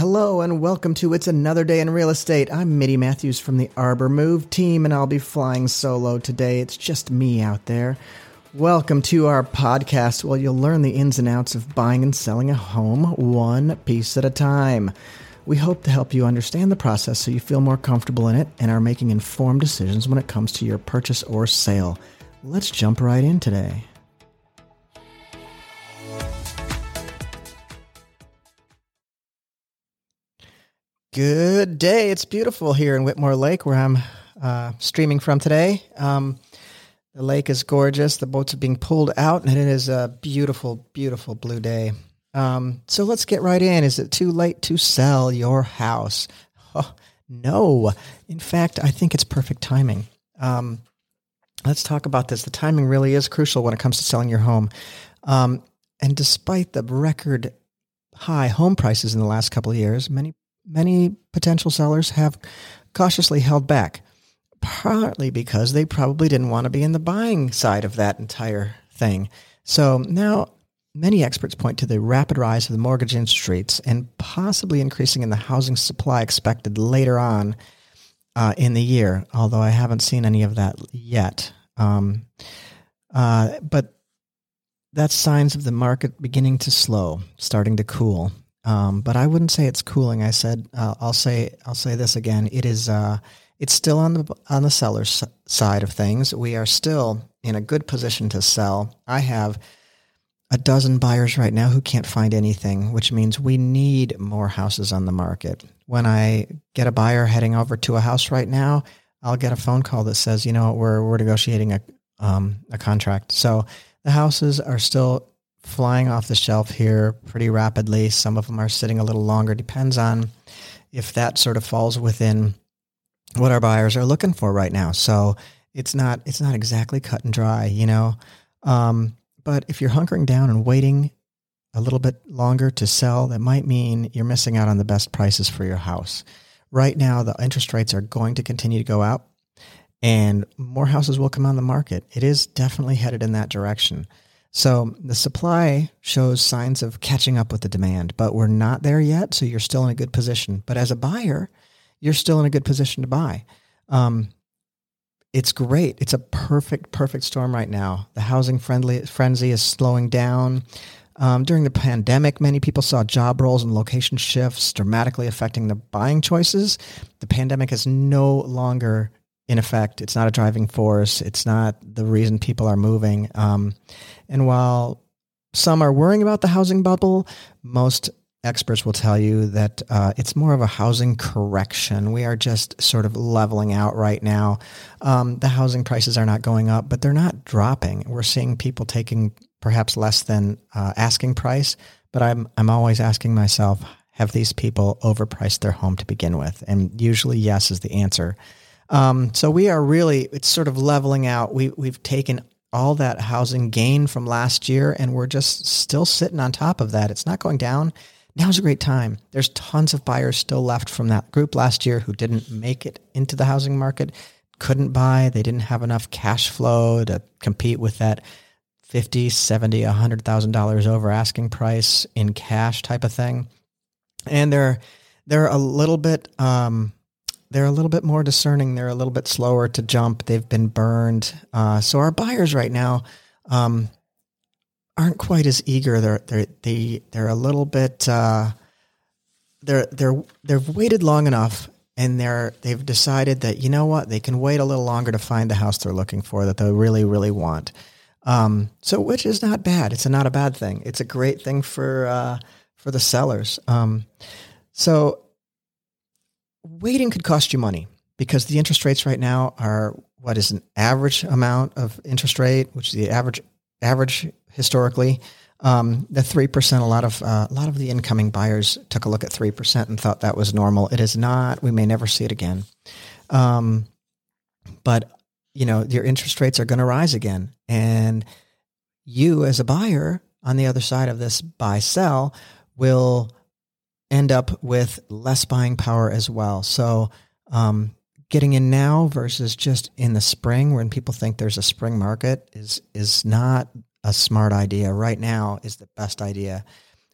Hello and welcome to It's Another Day in Real Estate. I'm Mitty Matthews from the Arbor Move team and I'll be flying solo today. It's just me out there. Welcome to our podcast where you'll learn the ins and outs of buying and selling a home one piece at a time. We hope to help you understand the process so you feel more comfortable in it and are making informed decisions when it comes to your purchase or sale. Let's jump right in today. Good day. It's beautiful here in Whitmore Lake where I'm uh, streaming from today. Um, the lake is gorgeous. The boats are being pulled out, and it is a beautiful, beautiful blue day. Um, so let's get right in. Is it too late to sell your house? Oh, no. In fact, I think it's perfect timing. Um, let's talk about this. The timing really is crucial when it comes to selling your home. Um, and despite the record high home prices in the last couple of years, many many potential sellers have cautiously held back, partly because they probably didn't want to be in the buying side of that entire thing. So now many experts point to the rapid rise of the mortgage interest rates and possibly increasing in the housing supply expected later on uh, in the year, although I haven't seen any of that yet. Um, uh, but that's signs of the market beginning to slow, starting to cool. Um, but I wouldn't say it's cooling. I said uh, I'll say I'll say this again. It is uh, it's still on the on the seller's side of things. We are still in a good position to sell. I have a dozen buyers right now who can't find anything, which means we need more houses on the market. When I get a buyer heading over to a house right now, I'll get a phone call that says, you know, we're we're negotiating a um, a contract. So the houses are still flying off the shelf here pretty rapidly. Some of them are sitting a little longer. Depends on if that sort of falls within what our buyers are looking for right now. So it's not it's not exactly cut and dry, you know. Um, but if you're hunkering down and waiting a little bit longer to sell, that might mean you're missing out on the best prices for your house. Right now, the interest rates are going to continue to go up, and more houses will come on the market. It is definitely headed in that direction. So the supply shows signs of catching up with the demand, but we're not there yet. So you're still in a good position. But as a buyer, you're still in a good position to buy. Um, it's great. It's a perfect, perfect storm right now. The housing friendly frenzy is slowing down. Um, during the pandemic, many people saw job roles and location shifts dramatically affecting the buying choices. The pandemic is no longer in effect. It's not a driving force. It's not the reason people are moving. Um, and while some are worrying about the housing bubble, most experts will tell you that uh, it's more of a housing correction. We are just sort of leveling out right now. Um, the housing prices are not going up, but they're not dropping. We're seeing people taking perhaps less than uh, asking price, but I'm I'm always asking myself, have these people overpriced their home to begin with? And usually, yes is the answer. Um, so we are really, it's sort of leveling out. We, we've taken all that housing gain from last year and we're just still sitting on top of that. It's not going down. Now's a great time. There's tons of buyers still left from that group last year who didn't make it into the housing market, couldn't buy. They didn't have enough cash flow to compete with that 50, 70, $100,000 over asking price in cash type of thing. And they're, they're a little bit, um, they're a little bit more discerning. They're a little bit slower to jump. They've been burned. Uh, so our buyers right now um, aren't quite as eager. They're they're they they're a little bit uh, they're they're they've waited long enough and they're they've decided that you know what they can wait a little longer to find the house they're looking for that they really really want. Um, so which is not bad. It's a, not a bad thing. It's a great thing for uh, for the sellers. Um, so waiting could cost you money because the interest rates right now are what is an average amount of interest rate, which is the average average historically. Um, the three percent. A lot of uh, a lot of the incoming buyers took a look at three percent and thought that was normal. It is not. We may never see it again. Um, but you know your interest rates are going to rise again, and you as a buyer on the other side of this buy sell will end up with less buying power as well. So, um, getting in now versus just in the spring when people think there's a spring market is is not a smart idea. Right now is the best idea.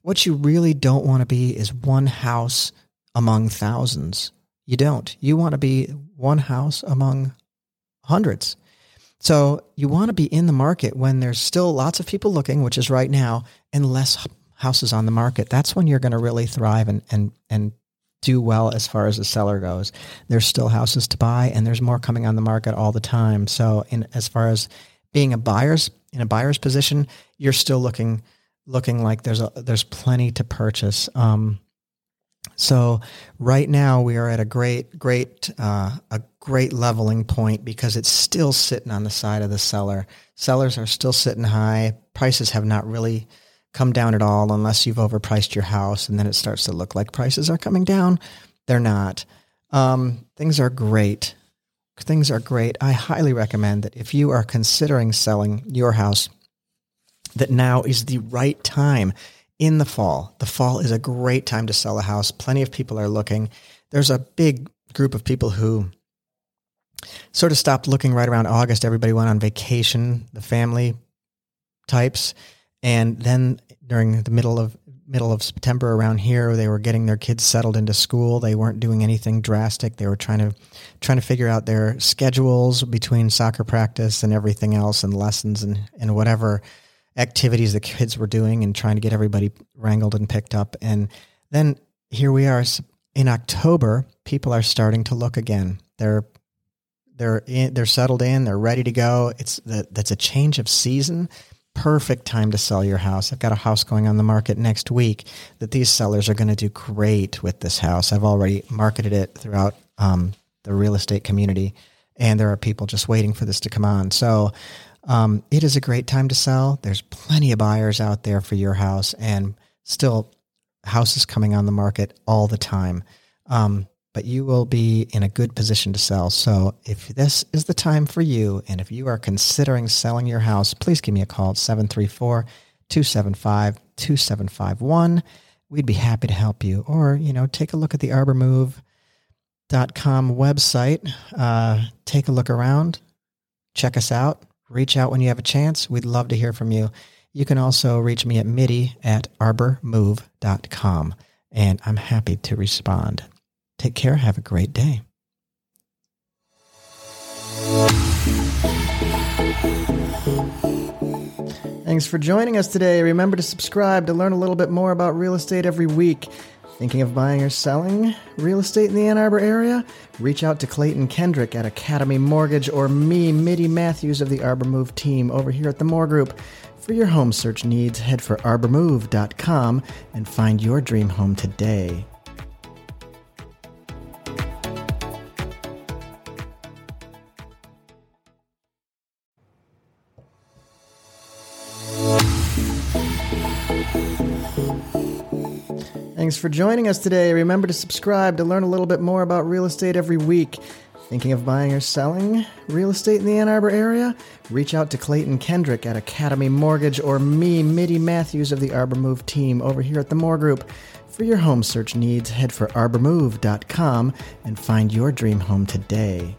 what you really don't want to be is one house among thousands. You don't. You want to be one house among hundreds. So you want to be in the market when there's still lots of people looking, which is right now, and less houses on the market. That's when you're going to really thrive and and and do well as far as the seller goes. There's still houses to buy, and there's more coming on the market all the time. So, in as far as being a buyer's in a buyer's position, you're still looking looking like there's a there's plenty to purchase. Um, so right now we are at a great, great, uh, a great leveling point because it's still sitting on the side of the seller. Sellers are still sitting high. Prices have not really come down at all unless you've overpriced your house, and then it starts to look like prices are coming down. They're not. Um, things are great. Things are great. I highly recommend that if you are considering selling your house, that now is the right time in the fall. The fall is a great time to sell a house. Plenty of people are looking. There's a big group of people who sort of stopped looking right around August. Everybody went on vacation, the family types. And then during the middle of middle of September around here, they were getting their kids settled into school. They weren't doing anything drastic. They were trying to trying to figure out their schedules between soccer practice and everything else and lessons and, and whatever activities the kids were doing and trying to get everybody wrangled and picked up. And then here we are in October. People are starting to look again. They're they're in, they're settled in. They're ready to go. It's the, that's a change of season. Perfect time to sell your house. I've got a house going on the market next week that these sellers are going to do great with this house. I've already marketed it throughout um, the real estate community, and there are people just waiting for this to come on. So um, it is a great time to sell. There's plenty of buyers out there for your house, and still houses coming on the market all the time. Um, but you will be in a good position to sell. So if this is the time for you, and if you are considering selling your house, please give me a call at 734 275 2751. We'd be happy to help you. Or, you know, take a look at the arbormove.com website. Uh, take a look around, check us out reach out when you have a chance. We'd love to hear from you. You can also reach me at midi at arbormove.com, and I'm happy to respond. Take care. Have a great day. Thanks for joining us today. Remember to subscribe to learn a little bit more about real estate every week. Thinking of buying or selling real estate in the Ann Arbor area? Reach out to Clayton Kendrick at Academy Mortgage or me, Mitty Matthews of the Arbor Move team over here at the Moore Group. For your home search needs, head for arbormove.com and find your dream home today. Thanks for joining us today. Remember to subscribe to learn a little bit more about real estate every week. Thinking of buying or selling real estate in the Ann Arbor area? Reach out to Clayton Kendrick at Academy Mortgage or me, Mitty Matthews of the Arbor Move team over here at the Moore Group. For your home search needs, head for arbormove.com and find your dream home today.